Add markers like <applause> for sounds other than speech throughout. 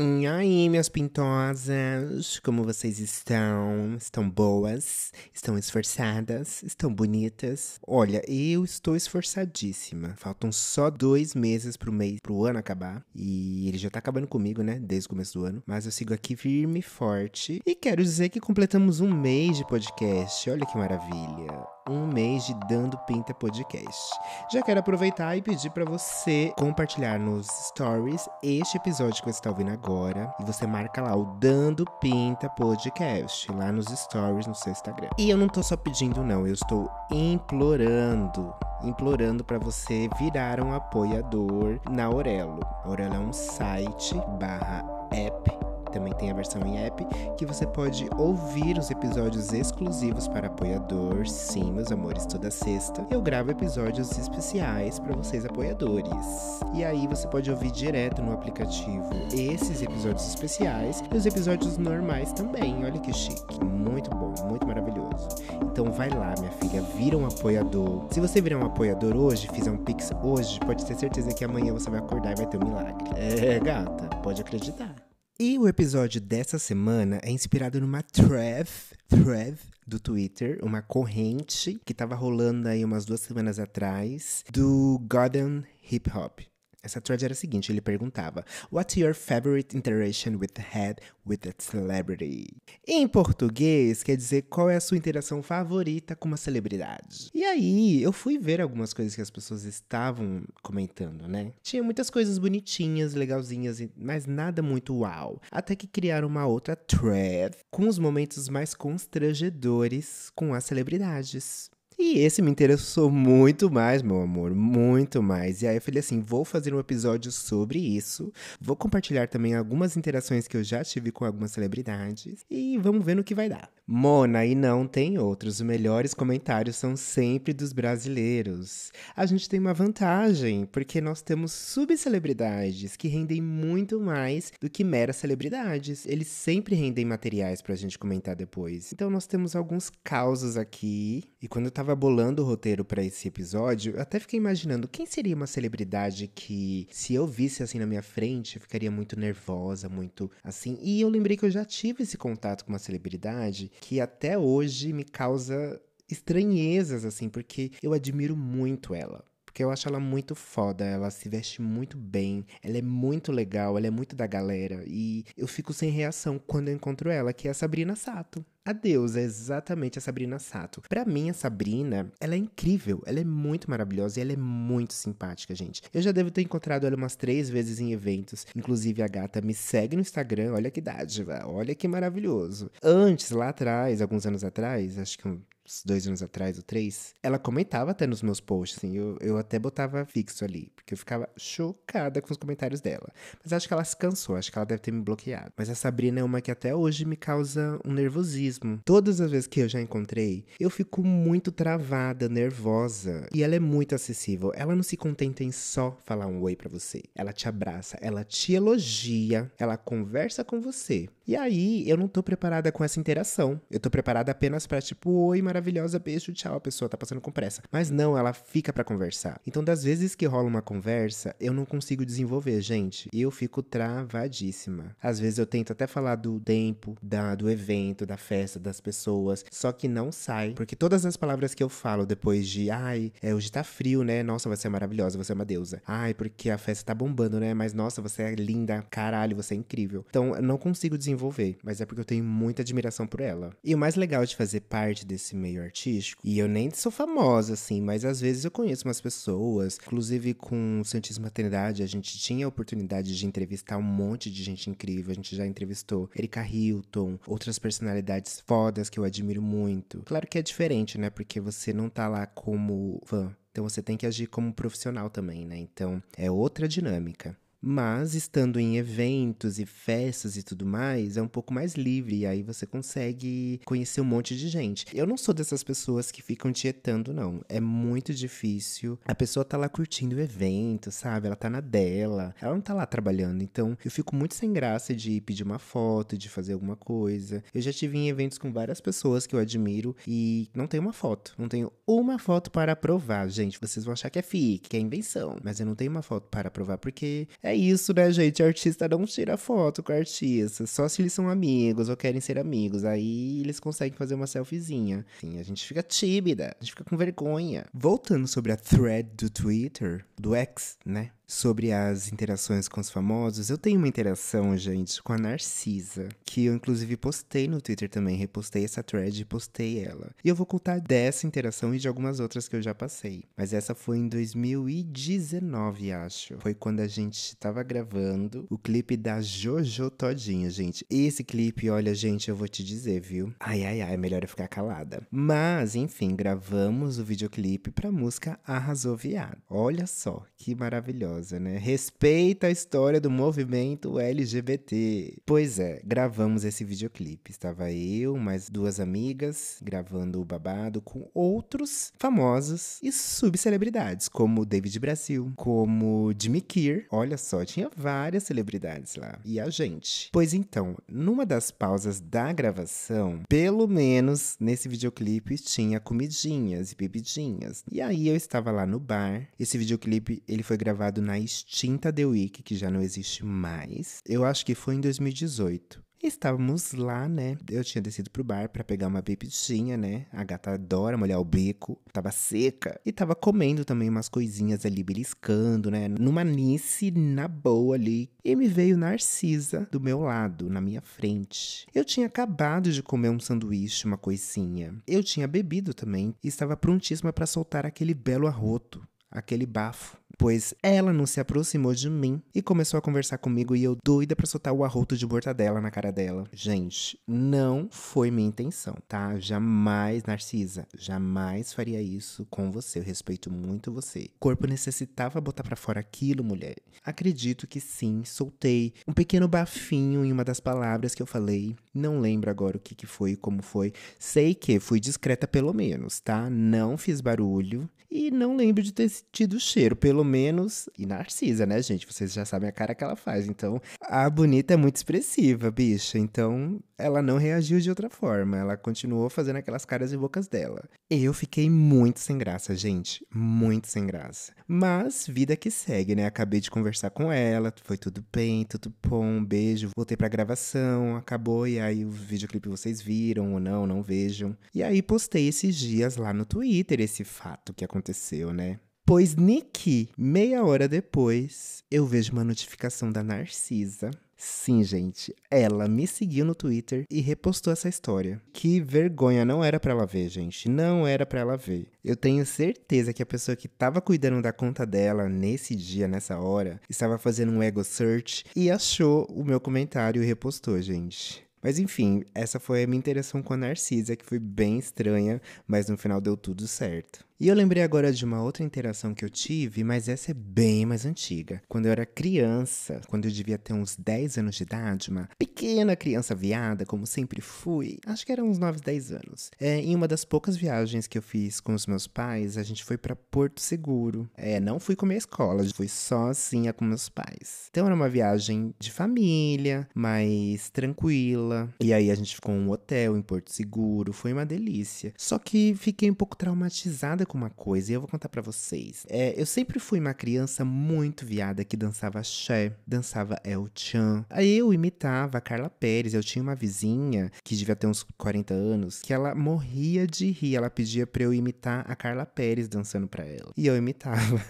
E aí, minhas pintosas, como vocês estão? Estão boas? Estão esforçadas? Estão bonitas? Olha, eu estou esforçadíssima. Faltam só dois meses pro mês, pro ano acabar. E ele já tá acabando comigo, né? Desde o começo do ano. Mas eu sigo aqui firme e forte. E quero dizer que completamos um mês de podcast. Olha que maravilha um mês de Dando Pinta Podcast. Já quero aproveitar e pedir para você compartilhar nos stories este episódio que você está ouvindo agora e você marca lá o Dando Pinta Podcast lá nos stories no seu Instagram. E eu não tô só pedindo não, eu estou implorando implorando para você virar um apoiador na Aurelo. Aurelo é um site barra app também tem a versão em app que você pode ouvir os episódios exclusivos para apoiador. Sim, meus amores, toda sexta eu gravo episódios especiais para vocês apoiadores. E aí você pode ouvir direto no aplicativo esses episódios especiais e os episódios normais também. Olha que chique. Muito bom, muito maravilhoso. Então vai lá, minha filha, vira um apoiador. Se você virar um apoiador hoje, fizer um pix hoje, pode ter certeza que amanhã você vai acordar e vai ter um milagre. É, gata, pode acreditar. E o episódio dessa semana é inspirado numa thread, thread do Twitter, uma corrente que tava rolando aí umas duas semanas atrás do Gordon Hip Hop. Essa thread era a seguinte, ele perguntava: What's your favorite interaction with the head with a celebrity? Em português, quer dizer qual é a sua interação favorita com uma celebridade. E aí, eu fui ver algumas coisas que as pessoas estavam comentando, né? Tinha muitas coisas bonitinhas, legalzinhas, mas nada muito uau. Até que criaram uma outra thread com os momentos mais constrangedores com as celebridades. E esse me interessou muito mais, meu amor, muito mais. E aí eu falei assim: vou fazer um episódio sobre isso. Vou compartilhar também algumas interações que eu já tive com algumas celebridades. E vamos ver no que vai dar. Mona, e não tem outros. Os melhores comentários são sempre dos brasileiros. A gente tem uma vantagem, porque nós temos subcelebridades que rendem muito mais do que meras celebridades. Eles sempre rendem materiais pra gente comentar depois. Então nós temos alguns causos aqui. E quando eu tava bolando o roteiro para esse episódio, eu até fiquei imaginando quem seria uma celebridade que, se eu visse assim na minha frente, eu ficaria muito nervosa, muito assim. E eu lembrei que eu já tive esse contato com uma celebridade que até hoje me causa estranhezas, assim, porque eu admiro muito ela. Porque eu acho ela muito foda, ela se veste muito bem, ela é muito legal, ela é muito da galera. E eu fico sem reação quando eu encontro ela, que é a Sabrina Sato. A deusa é exatamente a Sabrina Sato. Para mim, a Sabrina, ela é incrível, ela é muito maravilhosa e ela é muito simpática, gente. Eu já devo ter encontrado ela umas três vezes em eventos. Inclusive, a gata me segue no Instagram, olha que dádiva, olha que maravilhoso. Antes, lá atrás, alguns anos atrás, acho que uns dois anos atrás ou três, ela comentava até nos meus posts, assim, eu, eu até botava fixo ali, porque eu ficava chocada com os comentários dela. Mas acho que ela se cansou, acho que ela deve ter me bloqueado. Mas a Sabrina é uma que até hoje me causa um nervosismo. Todas as vezes que eu já encontrei, eu fico muito travada, nervosa. E ela é muito acessível. Ela não se contenta em só falar um oi para você. Ela te abraça, ela te elogia, ela conversa com você. E aí, eu não tô preparada com essa interação. Eu tô preparada apenas para tipo, oi, maravilhosa, beijo, tchau, a pessoa tá passando com pressa. Mas não, ela fica para conversar. Então, das vezes que rola uma conversa, eu não consigo desenvolver, gente. Eu fico travadíssima. Às vezes eu tento até falar do tempo, da, do evento, da festa, das pessoas, só que não sai. Porque todas as palavras que eu falo depois de, ai, é, hoje tá frio, né? Nossa, você é maravilhosa, você é uma deusa. Ai, porque a festa tá bombando, né? Mas nossa, você é linda, caralho, você é incrível. Então, eu não consigo desenvolver mas é porque eu tenho muita admiração por ela. E o mais legal de fazer parte desse meio artístico, e eu nem sou famosa assim, mas às vezes eu conheço umas pessoas, inclusive com o Santíssima Maternidade, a gente tinha a oportunidade de entrevistar um monte de gente incrível. A gente já entrevistou Erika Hilton, outras personalidades fodas que eu admiro muito. Claro que é diferente, né? Porque você não tá lá como fã. Então você tem que agir como profissional também, né? Então é outra dinâmica. Mas estando em eventos e festas e tudo mais, é um pouco mais livre e aí você consegue conhecer um monte de gente. Eu não sou dessas pessoas que ficam tietando, não. É muito difícil. A pessoa tá lá curtindo o evento, sabe? Ela tá na dela. Ela não tá lá trabalhando. Então, eu fico muito sem graça de pedir uma foto, de fazer alguma coisa. Eu já tive em eventos com várias pessoas que eu admiro e não tenho uma foto. Não tenho uma foto para provar, gente. Vocês vão achar que é fique, que é invenção. Mas eu não tenho uma foto para provar porque isso, né, gente? Artista não tira foto com artista. Só se eles são amigos ou querem ser amigos. Aí eles conseguem fazer uma selfiezinha. Sim, a gente fica tímida, a gente fica com vergonha. Voltando sobre a thread do Twitter, do X, né? Sobre as interações com os famosos, eu tenho uma interação, gente, com a Narcisa, que eu inclusive postei no Twitter também, repostei essa thread e postei ela. E eu vou contar dessa interação e de algumas outras que eu já passei. Mas essa foi em 2019, acho. Foi quando a gente tava gravando o clipe da Jojo Todinha, gente. Esse clipe, olha, gente, eu vou te dizer, viu? Ai, ai, ai, melhor eu ficar calada. Mas, enfim, gravamos o videoclipe pra música Arrasou Viado. Olha só, que maravilhosa maravilhosa, né? Respeita a história do movimento LGBT. Pois é, gravamos esse videoclipe. Estava eu, mais duas amigas, gravando o babado com outros famosos e subcelebridades, como David Brasil, como Jimmy Kier. Olha só, tinha várias celebridades lá. E a gente. Pois então, numa das pausas da gravação, pelo menos nesse videoclipe tinha comidinhas e bebidinhas. E aí eu estava lá no bar. Esse videoclipe ele foi gravado na extinta The Week, que já não existe mais. Eu acho que foi em 2018. Estávamos lá, né? Eu tinha descido pro bar para pegar uma bebidinha, né? A gata adora molhar o bico, tava seca. E tava comendo também umas coisinhas ali, beliscando, né? Numa nice na boa ali. E me veio Narcisa do meu lado, na minha frente. Eu tinha acabado de comer um sanduíche, uma coisinha. Eu tinha bebido também e estava prontíssima para soltar aquele belo arroto aquele bafo pois ela não se aproximou de mim e começou a conversar comigo e eu doida para soltar o arroto de mortadela na cara dela. Gente, não foi minha intenção, tá? Jamais, Narcisa, jamais faria isso com você. Eu respeito muito você. O corpo necessitava botar para fora aquilo, mulher. Acredito que sim, soltei um pequeno bafinho em uma das palavras que eu falei. Não lembro agora o que, que foi e como foi. Sei que fui discreta pelo menos, tá? Não fiz barulho e não lembro de ter tido cheiro, pelo menos. E Narcisa, né, gente? Vocês já sabem a cara que ela faz. Então, a bonita é muito expressiva, bicha. Então, ela não reagiu de outra forma. Ela continuou fazendo aquelas caras e bocas dela. Eu fiquei muito sem graça, gente. Muito sem graça. Mas, vida que segue, né? Acabei de conversar com ela. Foi tudo bem, tudo bom. Um beijo. Voltei pra gravação. Acabou. E aí, o videoclipe vocês viram ou não, não vejam. E aí, postei esses dias lá no Twitter esse fato que aconteceu, né? Pois, Nick, meia hora depois, eu vejo uma notificação da Narcisa. Sim, gente, ela me seguiu no Twitter e repostou essa história. Que vergonha, não era para ela ver, gente, não era para ela ver. Eu tenho certeza que a pessoa que estava cuidando da conta dela nesse dia, nessa hora, estava fazendo um ego search e achou o meu comentário e repostou, gente. Mas enfim, essa foi a minha interação com a Narcisa, que foi bem estranha, mas no final deu tudo certo. E eu lembrei agora de uma outra interação que eu tive, mas essa é bem mais antiga. Quando eu era criança, quando eu devia ter uns 10 anos de idade, uma pequena criança viada, como sempre fui, acho que eram uns 9, 10 anos. É, em uma das poucas viagens que eu fiz com os meus pais, a gente foi para Porto Seguro. É, não fui com minha escola, fui sozinha com meus pais. Então era uma viagem de família, mais tranquila. E aí a gente ficou em um hotel em Porto Seguro, foi uma delícia. Só que fiquei um pouco traumatizada com uma coisa e eu vou contar para vocês. É, eu sempre fui uma criança muito viada que dançava axé, dançava El Chan. Aí eu imitava a Carla Pérez. Eu tinha uma vizinha que devia ter uns 40 anos que ela morria de rir. Ela pedia pra eu imitar a Carla Pérez dançando pra ela. E eu imitava.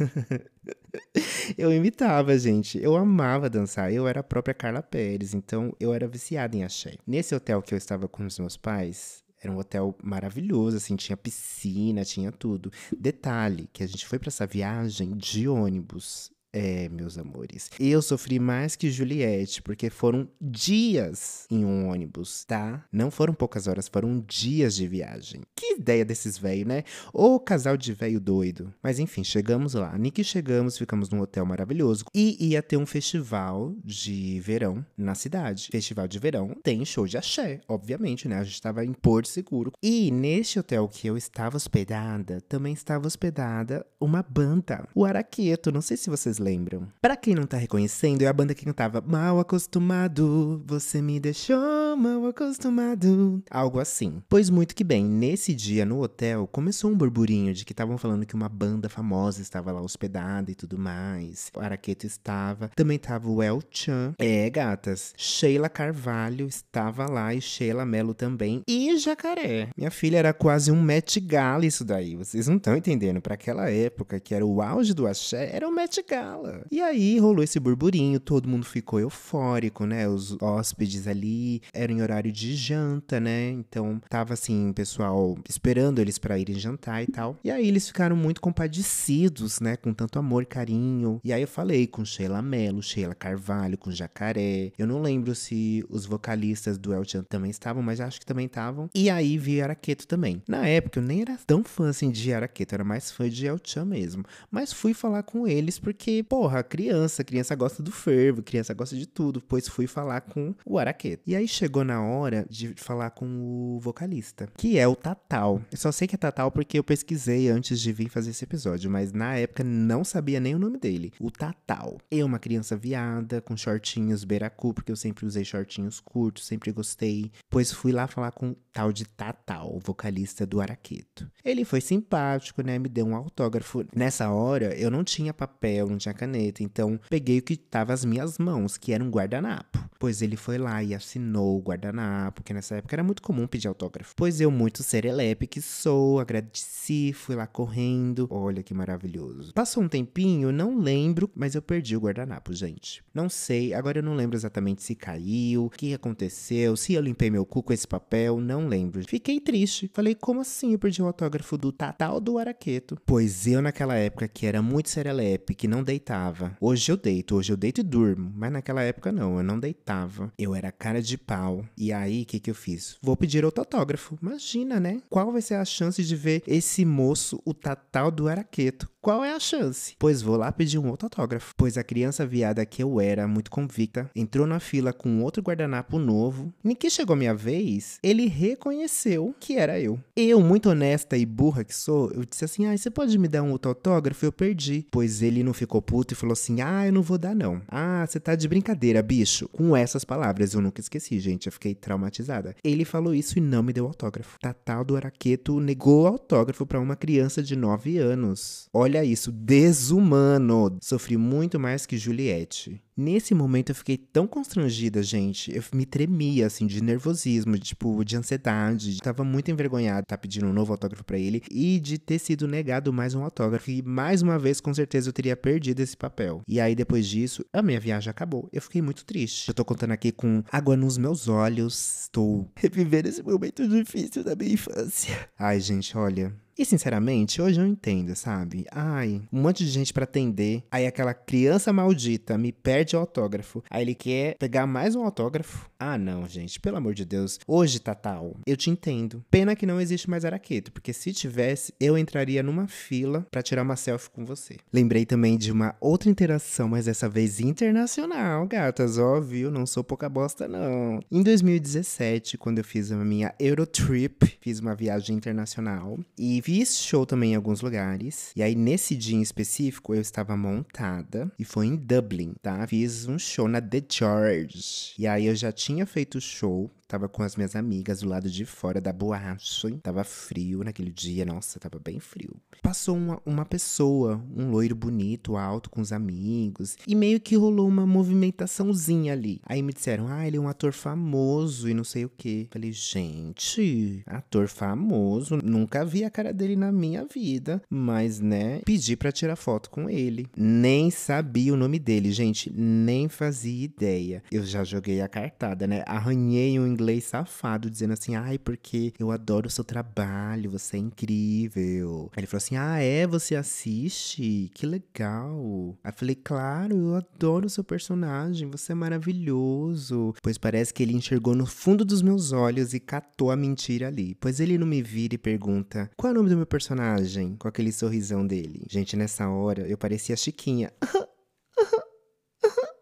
<laughs> eu imitava, gente. Eu amava dançar. Eu era a própria Carla Pérez, então eu era viciada em axé. Nesse hotel que eu estava com os meus pais, era um hotel maravilhoso, assim, tinha piscina, tinha tudo. Detalhe, que a gente foi para essa viagem de ônibus. É, meus amores. Eu sofri mais que Juliette, porque foram dias em um ônibus, tá? Não foram poucas horas, foram dias de viagem. Que ideia desses velhos, né? Ou casal de velho doido. Mas enfim, chegamos lá. Nick chegamos, ficamos num hotel maravilhoso. E ia ter um festival de verão na cidade. Festival de verão tem show de axé, obviamente, né? A gente tava em Porto Seguro. E neste hotel que eu estava hospedada, também estava hospedada uma banda. O Araqueto, não sei se vocês vocês lembram. Para quem não tá reconhecendo, é a banda que cantava Mal acostumado, você me deixou mal acostumado. Algo assim. Pois muito que bem, nesse dia no hotel começou um burburinho de que estavam falando que uma banda famosa estava lá hospedada e tudo mais. O Araqueto estava, também tava o El Chan. É, gatas. Sheila Carvalho estava lá e Sheila Mello também. E Jacaré. Minha filha era quase um Met Gala isso daí. Vocês não estão entendendo. Para aquela época que era o auge do axé, era o Met Gala. E aí rolou esse burburinho, todo mundo ficou eufórico, né? Os hóspedes ali eram em horário de janta, né? Então tava assim, o pessoal esperando eles para irem jantar e tal. E aí eles ficaram muito compadecidos, né? Com tanto amor carinho. E aí eu falei com Sheila Mello, Sheila Carvalho, com Jacaré. Eu não lembro se os vocalistas do El Chan também estavam, mas acho que também estavam. E aí vi Araqueto também. Na época eu nem era tão fã assim de Araqueto, era mais fã de El Chan mesmo. Mas fui falar com eles porque, porra, criança, criança gosta do fervo, criança gosta de tudo. Pois fui falar com o Araqueto. E aí chegou na hora de falar com o vocalista, que é o Tatal. Eu só sei que é Tatal porque eu pesquisei antes de vir fazer esse episódio, mas na época não sabia nem o nome dele. O Tatal. Eu, uma criança viada, com shortinhos beiracu, porque eu sempre usei shortinhos curtos, sempre gostei. Pois fui lá falar com tal de Tatal, vocalista do Araqueto. Ele foi simpático, né? Me deu um autógrafo. Nessa hora, eu não tinha papel, não tinha caneta, então peguei o que tava às minhas mãos, que era um guardanapo. Pois ele foi lá e assinou o guardanapo, porque nessa época era muito comum pedir autógrafo. Pois eu, muito serelepe que sou, agradeci, fui lá correndo. Olha que maravilhoso. Passou um tempinho, não lembro, mas eu perdi o guardanapo, gente. Não sei, agora eu não lembro exatamente se caiu, o que aconteceu, se eu limpei meu cu com esse papel, não lembro. Fiquei triste. Falei, como assim eu perdi o autógrafo do Tatal do Araqueto? Pois eu, naquela época que era muito serelepe, que não deitava. Hoje eu deito, hoje eu deito e durmo, mas naquela época não, eu não deitava. Eu era cara de pau. E aí, o que que eu fiz? Vou pedir outro autógrafo. Imagina, né? Qual vai ser a chance de ver esse moço, o Tatal do Araqueto? Qual é a chance? Pois vou lá pedir um outro autógrafo. Pois a criança viada que eu era, muito convicta, entrou na fila com outro guardanapo novo. Que chegou a minha vez, ele reconheceu que era eu. Eu, muito honesta e burra que sou, eu disse assim: ah, você pode me dar um outro autógrafo? Eu perdi. Pois ele não ficou puto e falou assim: ah, eu não vou dar não. Ah, você tá de brincadeira, bicho. Com essas palavras, eu nunca esqueci, gente. Eu fiquei traumatizada. Ele falou isso e não me deu autógrafo. Tatal do Araqueto negou autógrafo para uma criança de 9 anos. Olha isso, desumano. Sofri muito mais que Juliette. Nesse momento eu fiquei tão constrangida, gente. Eu me tremia, assim, de nervosismo, de, tipo, de ansiedade. Tava muito estar tá pedindo um novo autógrafo para ele e de ter sido negado mais um autógrafo. E mais uma vez, com certeza, eu teria perdido esse papel. E aí, depois disso, a minha viagem acabou. Eu fiquei muito triste. Eu tô contando aqui com água nos meus olhos. Estou <laughs> revivendo esse momento difícil da minha infância. Ai, gente, olha. E sinceramente, hoje eu entendo, sabe? Ai, um monte de gente para atender. Aí aquela criança maldita me perde o autógrafo. Aí ele quer pegar mais um autógrafo. Ah, não, gente, pelo amor de Deus. Hoje, Tatal, eu te entendo. Pena que não existe mais araqueto, porque se tivesse, eu entraria numa fila para tirar uma selfie com você. Lembrei também de uma outra interação, mas dessa vez internacional, gatas, ó, viu? Não sou pouca bosta, não. Em 2017, quando eu fiz a minha Eurotrip, fiz uma viagem internacional e Fiz show também em alguns lugares. E aí, nesse dia em específico, eu estava montada e foi em Dublin, tá? Fiz um show na The George. E aí, eu já tinha feito show Tava com as minhas amigas do lado de fora da boate. Tava frio naquele dia, nossa, tava bem frio. Passou uma, uma pessoa, um loiro bonito, alto, com os amigos. E meio que rolou uma movimentaçãozinha ali. Aí me disseram, ah, ele é um ator famoso e não sei o quê. Falei, gente, ator famoso. Nunca vi a cara dele na minha vida. Mas, né, pedi pra tirar foto com ele. Nem sabia o nome dele, gente. Nem fazia ideia. Eu já joguei a cartada, né? Arranhei um inglês safado, dizendo assim: ai, porque eu adoro o seu trabalho, você é incrível. Aí ele falou assim: ah, é? Você assiste? Que legal. Aí eu falei: claro, eu adoro o seu personagem, você é maravilhoso. Pois parece que ele enxergou no fundo dos meus olhos e catou a mentira ali. Pois ele não me vira e pergunta: qual é o nome do meu personagem? Com aquele sorrisão dele. Gente, nessa hora eu parecia Chiquinha. <laughs>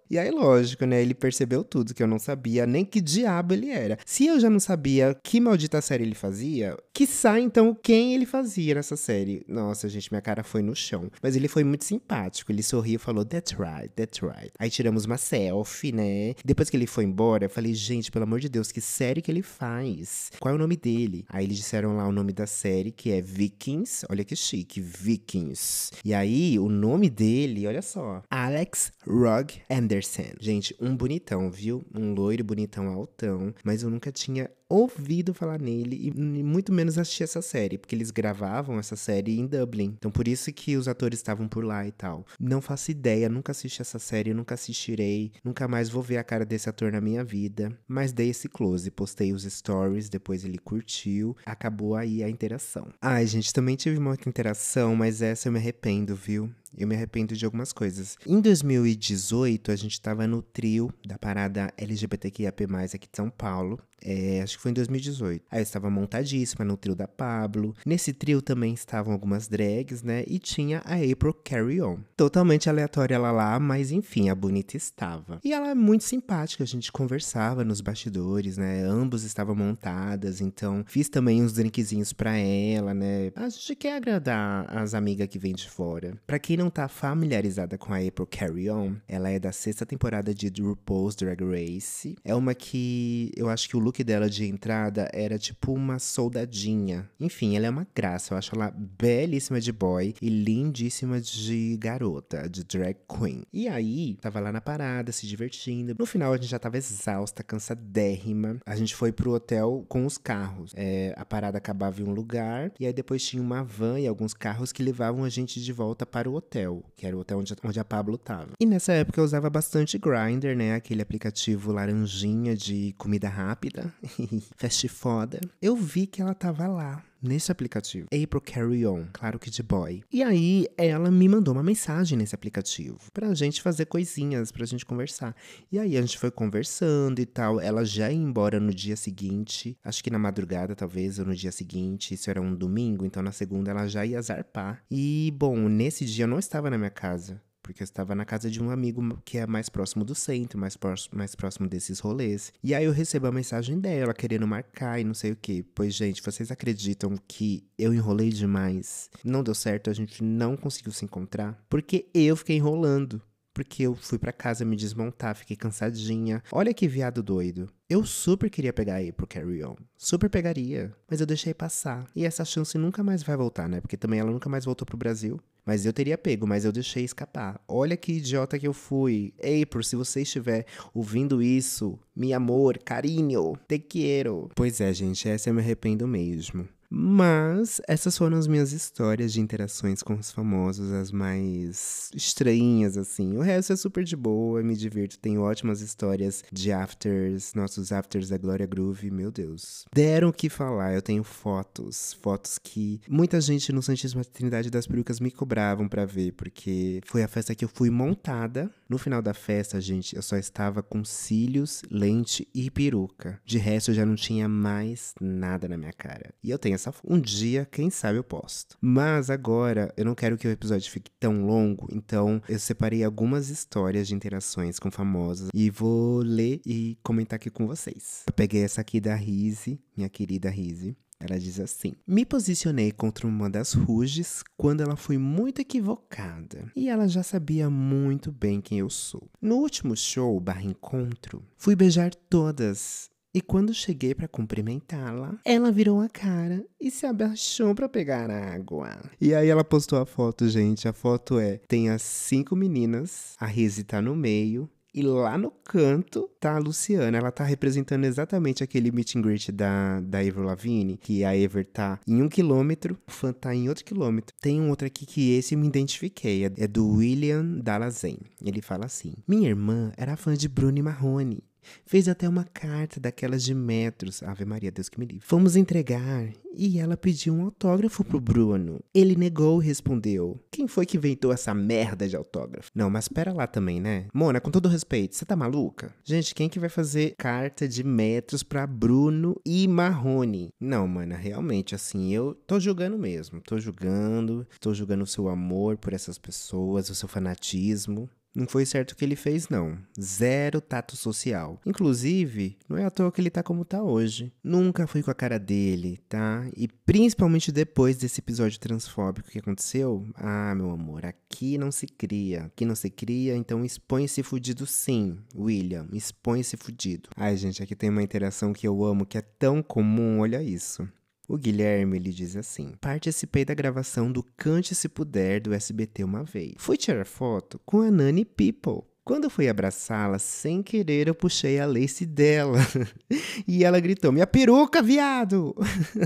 E aí, lógico, né? Ele percebeu tudo, que eu não sabia nem que diabo ele era. Se eu já não sabia que maldita série ele fazia, que sai então quem ele fazia nessa série. Nossa, gente, minha cara foi no chão. Mas ele foi muito simpático. Ele sorriu e falou: That's right, that's right. Aí tiramos uma selfie, né? Depois que ele foi embora, eu falei: Gente, pelo amor de Deus, que série que ele faz? Qual é o nome dele? Aí eles disseram lá o nome da série, que é Vikings. Olha que chique, Vikings. E aí, o nome dele, olha só: Alex Rog Anderson. Gente, um bonitão, viu? Um loiro bonitão altão. Mas eu nunca tinha ouvido falar nele e muito menos assistir essa série, porque eles gravavam essa série em Dublin. Então por isso que os atores estavam por lá e tal. Não faço ideia, nunca assisti essa série, nunca assistirei, nunca mais vou ver a cara desse ator na minha vida, mas dei esse close, postei os stories, depois ele curtiu, acabou aí a interação. Ai, gente, também tive outra interação, mas essa eu me arrependo, viu? Eu me arrependo de algumas coisas. Em 2018, a gente tava no trio da parada LGBTQIAP+, aqui de São Paulo. É, acho que foi em 2018. Aí estava montadíssima no trio da Pablo. Nesse trio também estavam algumas drags, né? E tinha a April Carry On. Totalmente aleatória ela lá, mas enfim, a bonita estava. E ela é muito simpática, a gente conversava nos bastidores, né? Ambos estavam montadas, então fiz também uns drinkzinhos pra ela, né? A gente quer agradar as amigas que vêm de fora. Pra quem não tá familiarizada com a April Carry On, ela é da sexta temporada de RuPaul's Drag Race. É uma que eu acho que o look dela de entrada era tipo uma soldadinha. Enfim, ela é uma graça. Eu acho ela belíssima de boy e lindíssima de garota, de drag queen. E aí, tava lá na parada, se divertindo. No final, a gente já tava exausta, cansadérrima. A gente foi pro hotel com os carros. É, a parada acabava em um lugar e aí depois tinha uma van e alguns carros que levavam a gente de volta para o hotel, que era o hotel onde, onde a Pablo tava. E nessa época eu usava bastante Grindr, né? Aquele aplicativo laranjinha de comida rápida <laughs> <laughs> fast foda, eu vi que ela tava lá nesse aplicativo. April Carry On, claro que de boy. E aí ela me mandou uma mensagem nesse aplicativo pra gente fazer coisinhas, pra gente conversar. E aí a gente foi conversando e tal. Ela já ia embora no dia seguinte, acho que na madrugada talvez, ou no dia seguinte. Isso era um domingo, então na segunda ela já ia zarpar. E bom, nesse dia eu não estava na minha casa porque eu estava na casa de um amigo que é mais próximo do centro, mais, próximo, mais próximo desses rolês. E aí eu recebo a mensagem dela querendo marcar e não sei o que. Pois, gente, vocês acreditam que eu enrolei demais? Não deu certo, a gente não conseguiu se encontrar, porque eu fiquei enrolando porque eu fui para casa me desmontar, fiquei cansadinha. Olha que viado doido. Eu super queria pegar aí pro Carry On. Super pegaria. Mas eu deixei passar. E essa chance nunca mais vai voltar, né? Porque também ela nunca mais voltou pro Brasil. Mas eu teria pego, mas eu deixei escapar. Olha que idiota que eu fui. April, se você estiver ouvindo isso, meu amor, carinho, te quero. Pois é, gente, essa eu me arrependo mesmo. Mas essas foram as minhas histórias de interações com os famosos, as mais estranhas, assim. O resto é super de boa, me divirto. Tenho ótimas histórias de afters, nossos afters da Glória Groove, meu Deus. Deram o que falar, eu tenho fotos, fotos que muita gente no Santíssima Trindade das Perucas me cobravam para ver, porque foi a festa que eu fui montada. No final da festa, gente, eu só estava com cílios, lente e peruca. De resto, eu já não tinha mais nada na minha cara. E eu tenho essa. Um dia, quem sabe eu posto. Mas agora, eu não quero que o episódio fique tão longo, então eu separei algumas histórias de interações com famosos e vou ler e comentar aqui com vocês. Eu peguei essa aqui da Rise, minha querida Rise. Ela diz assim: Me posicionei contra uma das Ruges quando ela foi muito equivocada. E ela já sabia muito bem quem eu sou. No último show barra encontro, fui beijar todas e quando cheguei para cumprimentá-la, ela virou a cara e se abaixou para pegar água. E aí ela postou a foto, gente. A foto é: tem as cinco meninas, a Rizzi tá no meio, e lá no canto tá a Luciana. Ela tá representando exatamente aquele meet and greet da, da Avril Lavigne, que a Ever tá em um quilômetro, o fã tá em outro quilômetro. Tem um outro aqui que esse eu me identifiquei, é, é do William Dalazen. Ele fala assim: Minha irmã era fã de Bruno Marrone. Fez até uma carta daquelas de metros. Ave Maria, Deus que me livre. Fomos entregar e ela pediu um autógrafo pro Bruno. Ele negou e respondeu: Quem foi que inventou essa merda de autógrafo? Não, mas pera lá também, né? Mona, com todo respeito, você tá maluca? Gente, quem que vai fazer carta de metros pra Bruno e Marrone? Não, mana, realmente, assim, eu tô julgando mesmo. Tô julgando, tô julgando o seu amor por essas pessoas, o seu fanatismo. Não foi certo o que ele fez, não. Zero tato social. Inclusive, não é à toa que ele tá como tá hoje. Nunca fui com a cara dele, tá? E principalmente depois desse episódio transfóbico que aconteceu. Ah, meu amor, aqui não se cria. Aqui não se cria, então expõe-se fudido sim, William. Expõe-se fudido. Ai, gente, aqui tem uma interação que eu amo, que é tão comum, olha isso. O Guilherme ele diz assim: Participei da gravação do Cante Se Puder do SBT uma vez. Fui tirar foto com a Nani People. Quando fui abraçá-la, sem querer eu puxei a lace dela. <laughs> e ela gritou: Minha peruca, viado!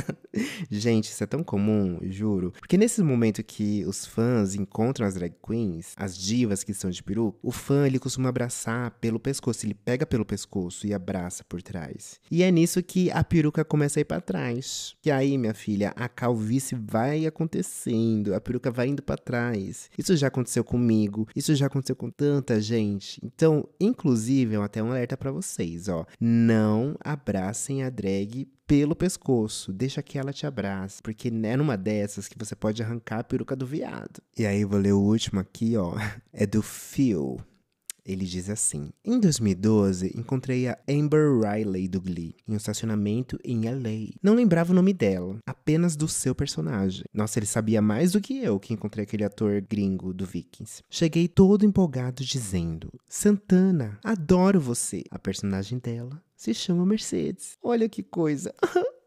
<laughs> Gente, isso é tão comum, juro. Porque nesse momento que os fãs encontram as drag queens, as divas que estão de peruca, o fã ele costuma abraçar pelo pescoço. Ele pega pelo pescoço e abraça por trás. E é nisso que a peruca começa a ir para trás. E aí, minha filha, a calvície vai acontecendo, a peruca vai indo para trás. Isso já aconteceu comigo, isso já aconteceu com tanta gente gente. Então, inclusive, é até um alerta para vocês, ó. Não abracem a drag pelo pescoço, deixa que ela te abrace, porque é numa dessas que você pode arrancar a peruca do viado. E aí, vou ler o último aqui, ó. <laughs> É do Phil. Ele diz assim: Em 2012, encontrei a Amber Riley do Glee em um estacionamento em LA. Não lembrava o nome dela, apenas do seu personagem. Nossa, ele sabia mais do que eu que encontrei aquele ator gringo do Vikings. Cheguei todo empolgado dizendo: Santana, adoro você. A personagem dela se chama Mercedes. Olha que coisa. <laughs>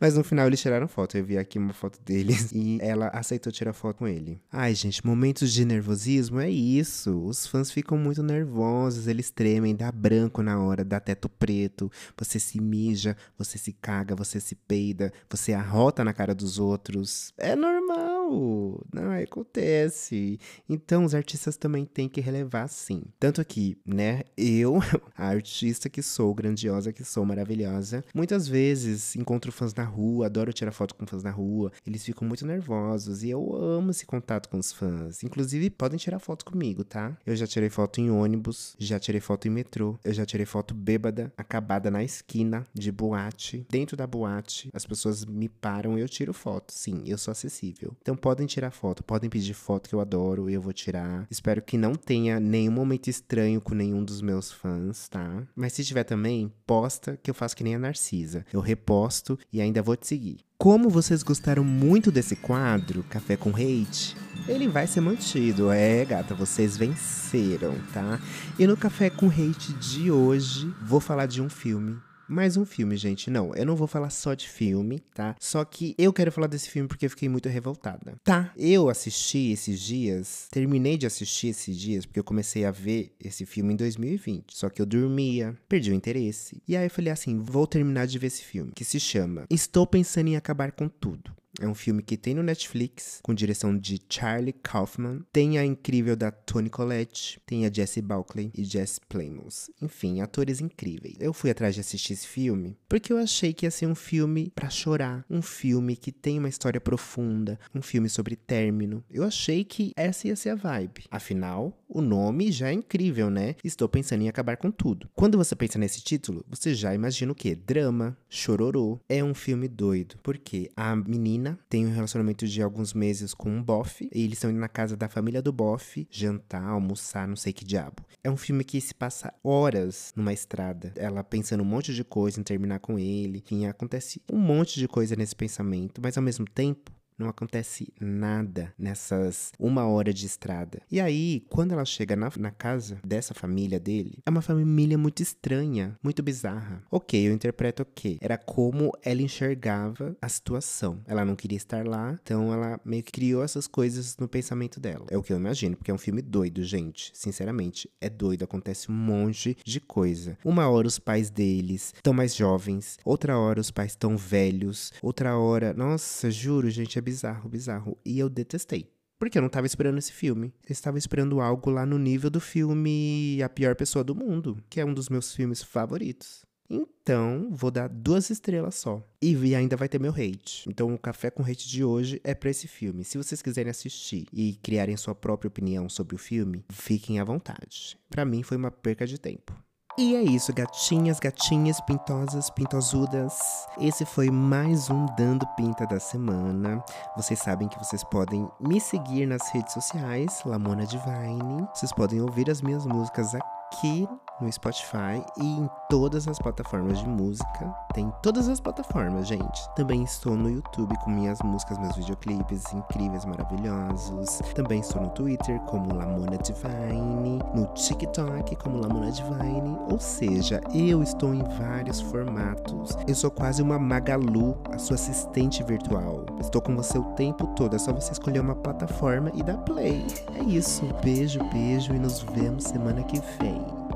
Mas no final eles tiraram foto. Eu vi aqui uma foto deles <laughs> e ela aceitou tirar foto com ele. Ai, gente, momentos de nervosismo é isso. Os fãs ficam muito nervosos, eles tremem, dá branco na hora, dá teto preto. Você se mija, você se caga, você se peida, você arrota na cara dos outros. É normal. Não, acontece. Então os artistas também têm que relevar sim. Tanto que, né, eu, <laughs> a artista que sou, grandiosa que sou, maravilhosa, muitas vezes encontro fãs na rua, adoro tirar foto com fãs na rua. Eles ficam muito nervosos e eu amo esse contato com os fãs. Inclusive, podem tirar foto comigo, tá? Eu já tirei foto em ônibus, já tirei foto em metrô, eu já tirei foto bêbada, acabada na esquina de boate. Dentro da boate, as pessoas me param e eu tiro foto. Sim, eu sou acessível. Então podem tirar foto, podem pedir foto que eu adoro, eu vou tirar. Espero que não tenha nenhum momento estranho com nenhum dos meus fãs, tá? Mas se tiver também, posta que eu faço que nem a Narcisa. Eu reposto e ainda vou te seguir. Como vocês gostaram muito desse quadro, Café com Hate, ele vai ser mantido. É, gata, vocês venceram, tá? E no Café com Hate de hoje, vou falar de um filme mais um filme, gente. Não, eu não vou falar só de filme, tá? Só que eu quero falar desse filme porque eu fiquei muito revoltada. Tá, eu assisti esses dias, terminei de assistir esses dias, porque eu comecei a ver esse filme em 2020. Só que eu dormia, perdi o interesse. E aí eu falei assim: vou terminar de ver esse filme, que se chama Estou Pensando em Acabar com Tudo. É um filme que tem no Netflix, com direção de Charlie Kaufman. Tem a incrível da Toni Collette, tem a Jessie Buckley e Jess Plemons. Enfim, atores incríveis. Eu fui atrás de assistir esse filme porque eu achei que ia ser um filme para chorar, um filme que tem uma história profunda, um filme sobre término. Eu achei que essa ia ser a vibe. Afinal, o nome já é incrível, né? Estou pensando em acabar com tudo. Quando você pensa nesse título, você já imagina o quê? Drama, chororô. É um filme doido, porque a menina tem um relacionamento de alguns meses com um bofe. E eles estão indo na casa da família do bofe, jantar, almoçar, não sei que diabo. É um filme que se passa horas numa estrada. Ela pensando um monte de coisa em terminar com ele. Enfim, acontece um monte de coisa nesse pensamento, mas ao mesmo tempo não acontece nada nessas uma hora de estrada. E aí, quando ela chega na, na casa dessa família dele, é uma família muito estranha, muito bizarra. Ok, eu interpreto ok. Era como ela enxergava a situação. Ela não queria estar lá, então ela meio que criou essas coisas no pensamento dela. É o que eu imagino, porque é um filme doido, gente. Sinceramente, é doido. Acontece um monte de coisa. Uma hora os pais deles estão mais jovens, outra hora os pais estão velhos, outra hora. Nossa, juro, gente, é bizarro, bizarro. E eu detestei. Porque eu não tava esperando esse filme. Eu estava esperando algo lá no nível do filme A Pior Pessoa do Mundo, que é um dos meus filmes favoritos. Então, vou dar duas estrelas só. E ainda vai ter meu hate. Então, o Café com Hate de hoje é pra esse filme. Se vocês quiserem assistir e criarem sua própria opinião sobre o filme, fiquem à vontade. Para mim, foi uma perca de tempo. E é isso, gatinhas, gatinhas, pintosas, pintosudas. Esse foi mais um Dando Pinta da semana. Vocês sabem que vocês podem me seguir nas redes sociais, Lamona Divine. Vocês podem ouvir as minhas músicas aqui no Spotify e em todas as plataformas de música. Tem todas as plataformas, gente. Também estou no YouTube com minhas músicas, meus videoclipes incríveis, maravilhosos. Também estou no Twitter como Lamona Divine, no TikTok como Lamona Divine. Ou seja, eu estou em vários formatos. Eu sou quase uma Magalu, a sua assistente virtual. Estou com você o tempo todo, é só você escolher uma plataforma e dar play. É isso. Beijo, beijo e nos vemos semana que vem.